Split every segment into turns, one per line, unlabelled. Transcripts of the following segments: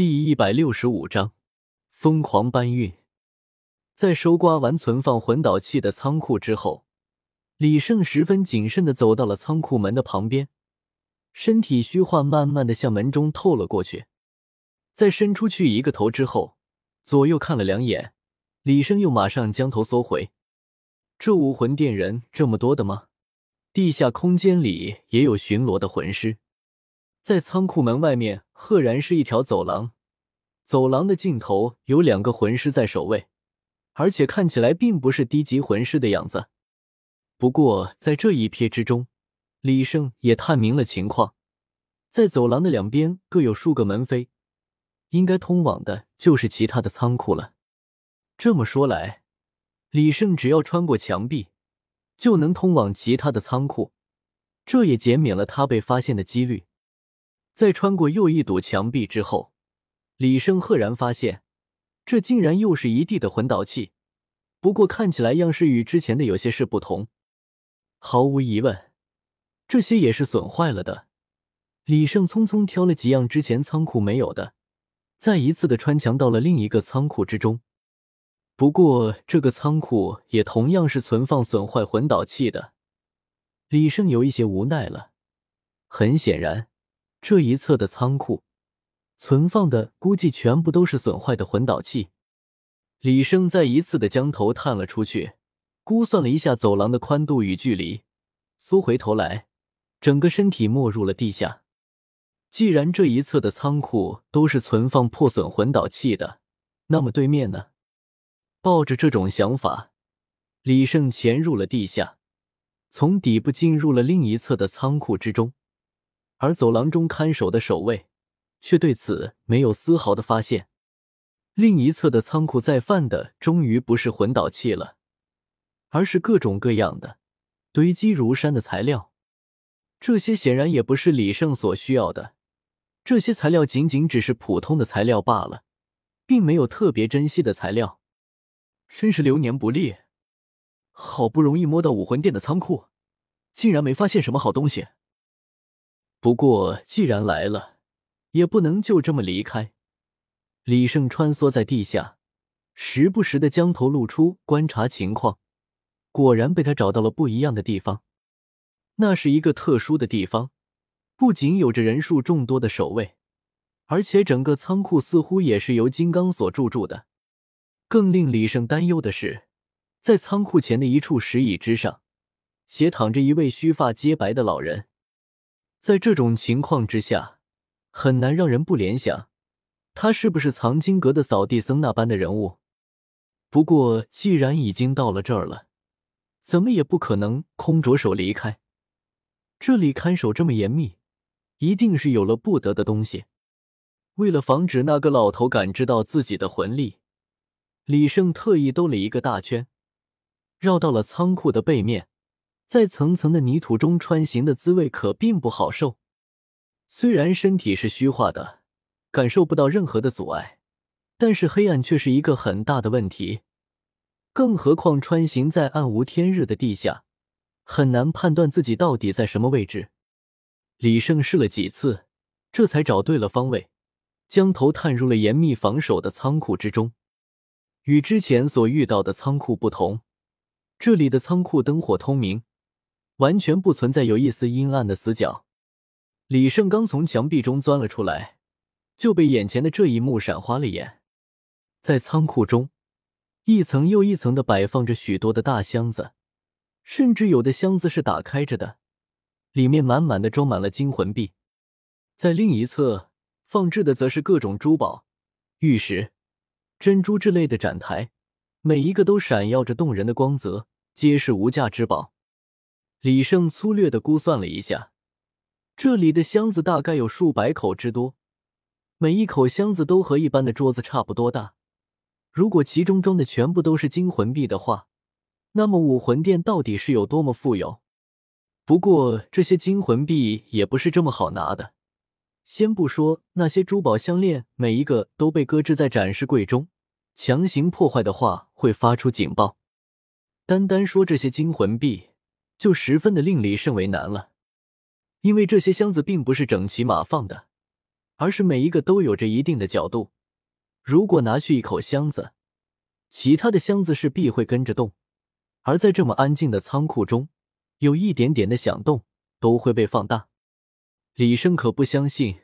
第一百六十五章疯狂搬运。在收刮完存放魂导器的仓库之后，李胜十分谨慎的走到了仓库门的旁边，身体虚化，慢慢的向门中透了过去。在伸出去一个头之后，左右看了两眼，李胜又马上将头缩回。这武魂殿人这么多的吗？地下空间里也有巡逻的魂师。在仓库门外面，赫然是一条走廊。走廊的尽头有两个魂师在守卫，而且看起来并不是低级魂师的样子。不过在这一瞥之中，李胜也探明了情况。在走廊的两边各有数个门扉，应该通往的就是其他的仓库了。这么说来，李胜只要穿过墙壁，就能通往其他的仓库，这也减免了他被发现的几率。在穿过又一堵墙壁之后，李胜赫然发现，这竟然又是一地的魂导器，不过看起来样式与之前的有些是不同。毫无疑问，这些也是损坏了的。李胜匆匆挑了几样之前仓库没有的，再一次的穿墙到了另一个仓库之中。不过这个仓库也同样是存放损坏魂导器的。李胜有一些无奈了，很显然。这一侧的仓库存放的估计全部都是损坏的魂导器。李生再一次的将头探了出去，估算了一下走廊的宽度与距离，缩回头来，整个身体没入了地下。既然这一侧的仓库都是存放破损魂导器的，那么对面呢？抱着这种想法，李胜潜入了地下，从底部进入了另一侧的仓库之中。而走廊中看守的守卫却对此没有丝毫的发现。另一侧的仓库再犯的终于不是魂导器了，而是各种各样的堆积如山的材料。这些显然也不是李胜所需要的，这些材料仅仅只是普通的材料罢了，并没有特别珍惜的材料。真是流年不利，好不容易摸到武魂殿的仓库，竟然没发现什么好东西。不过，既然来了，也不能就这么离开。李胜穿梭在地下，时不时的将头露出观察情况。果然被他找到了不一样的地方。那是一个特殊的地方，不仅有着人数众多的守卫，而且整个仓库似乎也是由金刚所驻住的。更令李胜担忧的是，在仓库前的一处石椅之上，斜躺着一位须发皆白的老人。在这种情况之下，很难让人不联想，他是不是藏经阁的扫地僧那般的人物？不过，既然已经到了这儿了，怎么也不可能空着手离开。这里看守这么严密，一定是有了不得的东西。为了防止那个老头感知到自己的魂力，李胜特意兜了一个大圈，绕到了仓库的背面。在层层的泥土中穿行的滋味可并不好受。虽然身体是虚化的，感受不到任何的阻碍，但是黑暗却是一个很大的问题。更何况穿行在暗无天日的地下，很难判断自己到底在什么位置。李胜试了几次，这才找对了方位，将头探入了严密防守的仓库之中。与之前所遇到的仓库不同，这里的仓库灯火通明。完全不存在有一丝阴暗的死角。李胜刚从墙壁中钻了出来，就被眼前的这一幕闪花了眼。在仓库中，一层又一层的摆放着许多的大箱子，甚至有的箱子是打开着的，里面满满的装满了金魂币。在另一侧放置的则是各种珠宝、玉石、珍珠之类的展台，每一个都闪耀着动人的光泽，皆是无价之宝。李胜粗略的估算了一下，这里的箱子大概有数百口之多，每一口箱子都和一般的桌子差不多大。如果其中装的全部都是金魂币的话，那么武魂殿到底是有多么富有？不过这些金魂币也不是这么好拿的。先不说那些珠宝项链，每一个都被搁置在展示柜中，强行破坏的话会发出警报。单单说这些金魂币。就十分的令李胜为难了，因为这些箱子并不是整齐码放的，而是每一个都有着一定的角度。如果拿去一口箱子，其他的箱子是必会跟着动。而在这么安静的仓库中，有一点点的响动都会被放大。李生可不相信，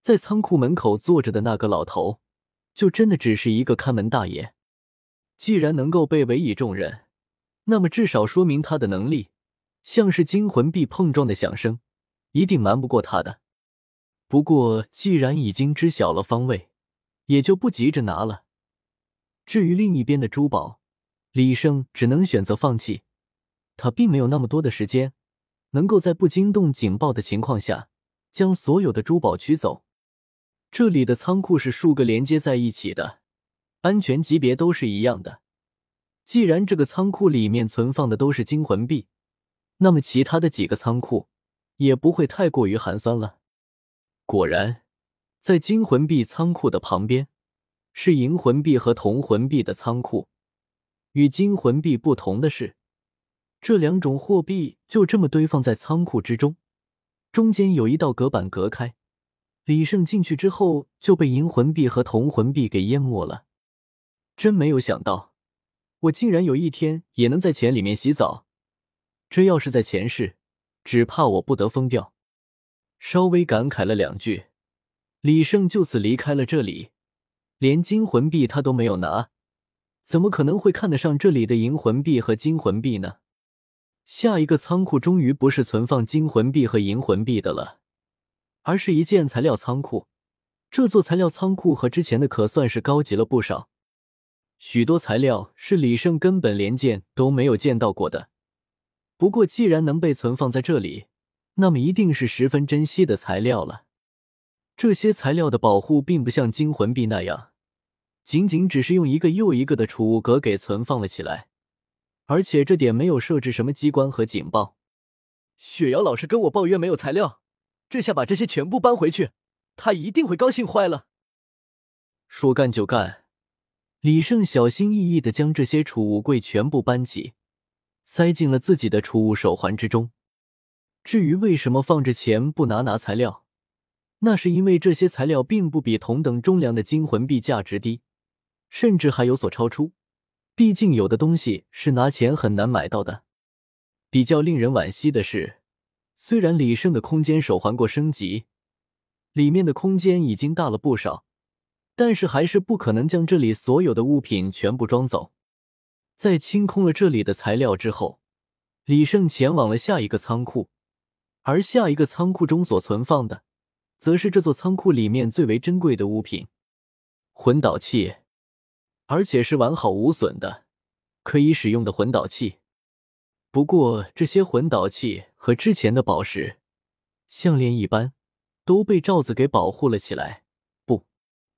在仓库门口坐着的那个老头，就真的只是一个看门大爷。既然能够被委以重任，那么至少说明他的能力，像是金魂币碰撞的响声，一定瞒不过他的。不过既然已经知晓了方位，也就不急着拿了。至于另一边的珠宝，李胜只能选择放弃。他并没有那么多的时间，能够在不惊动警报的情况下将所有的珠宝取走。这里的仓库是数个连接在一起的，安全级别都是一样的。既然这个仓库里面存放的都是金魂币，那么其他的几个仓库也不会太过于寒酸了。果然，在金魂币仓库的旁边是银魂币和铜魂币的仓库。与金魂币不同的是，这两种货币就这么堆放在仓库之中，中间有一道隔板隔开。李胜进去之后就被银魂币和铜魂币给淹没了。真没有想到，我竟然有一天也能在钱里面洗澡。这要是在前世，只怕我不得疯掉。稍微感慨了两句，李胜就此离开了这里，连金魂币他都没有拿。怎么可能会看得上这里的银魂币和金魂币呢？下一个仓库终于不是存放金魂币和银魂币的了，而是一件材料仓库。这座材料仓库和之前的可算是高级了不少，许多材料是李胜根本连见都没有见到过的。不过既然能被存放在这里，那么一定是十分珍惜的材料了。这些材料的保护并不像金魂币那样。仅仅只是用一个又一个的储物格给存放了起来，而且这点没有设置什么机关和警报。
雪瑶老师跟我抱怨没有材料，这下把这些全部搬回去，他一定会高兴坏了。
说干就干，李胜小心翼翼的将这些储物柜全部搬起，塞进了自己的储物手环之中。至于为什么放着钱不拿拿材料，那是因为这些材料并不比同等重量的金魂币价值低。甚至还有所超出，毕竟有的东西是拿钱很难买到的。比较令人惋惜的是，虽然李胜的空间手环过升级，里面的空间已经大了不少，但是还是不可能将这里所有的物品全部装走。在清空了这里的材料之后，李胜前往了下一个仓库，而下一个仓库中所存放的，则是这座仓库里面最为珍贵的物品——魂导器。而且是完好无损的，可以使用的魂导器。不过这些魂导器和之前的宝石、项链一般，都被罩子给保护了起来。不，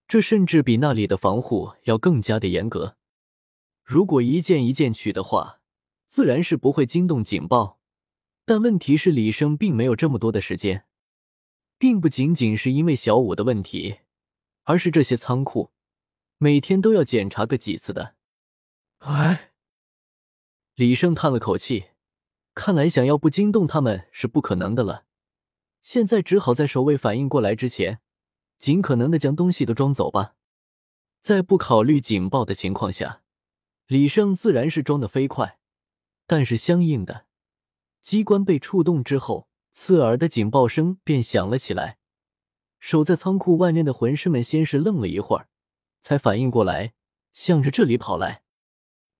这甚至比那里的防护要更加的严格。如果一件一件取的话，自然是不会惊动警报。但问题是，李生并没有这么多的时间，并不仅仅是因为小五的问题，而是这些仓库。每天都要检查个几次的，
哎，
李胜叹了口气，看来想要不惊动他们是不可能的了。现在只好在守卫反应过来之前，尽可能的将东西都装走吧。在不考虑警报的情况下，李胜自然是装的飞快，但是相应的机关被触动之后，刺耳的警报声便响了起来。守在仓库外面的魂师们先是愣了一会儿。才反应过来，向着这里跑来。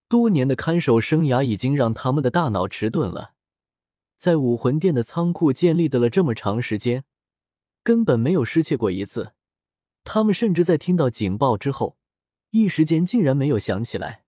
多年的看守生涯已经让他们的大脑迟钝了，在武魂殿的仓库建立的了这么长时间，根本没有失窃过一次。他们甚至在听到警报之后，一时间竟然没有想起来。